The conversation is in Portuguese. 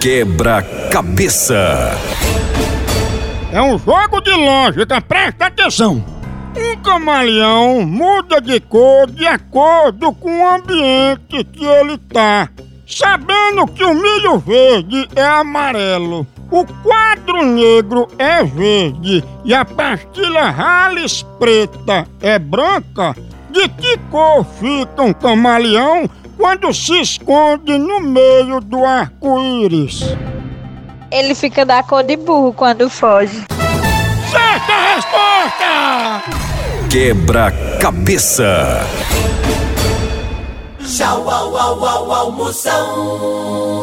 Quebra-cabeça. É um jogo de lógica, presta atenção. Um camaleão muda de cor de acordo com o ambiente que ele tá. Sabendo que o milho verde é amarelo, o quadro negro é verde e a pastilha Rales preta é branca, de que cor fica um camaleão quando se esconde no meio do arco-íris? Ele fica da cor de burro quando foge. Certa resposta! Quebra-cabeça. Tchau, au, au, au, almoção.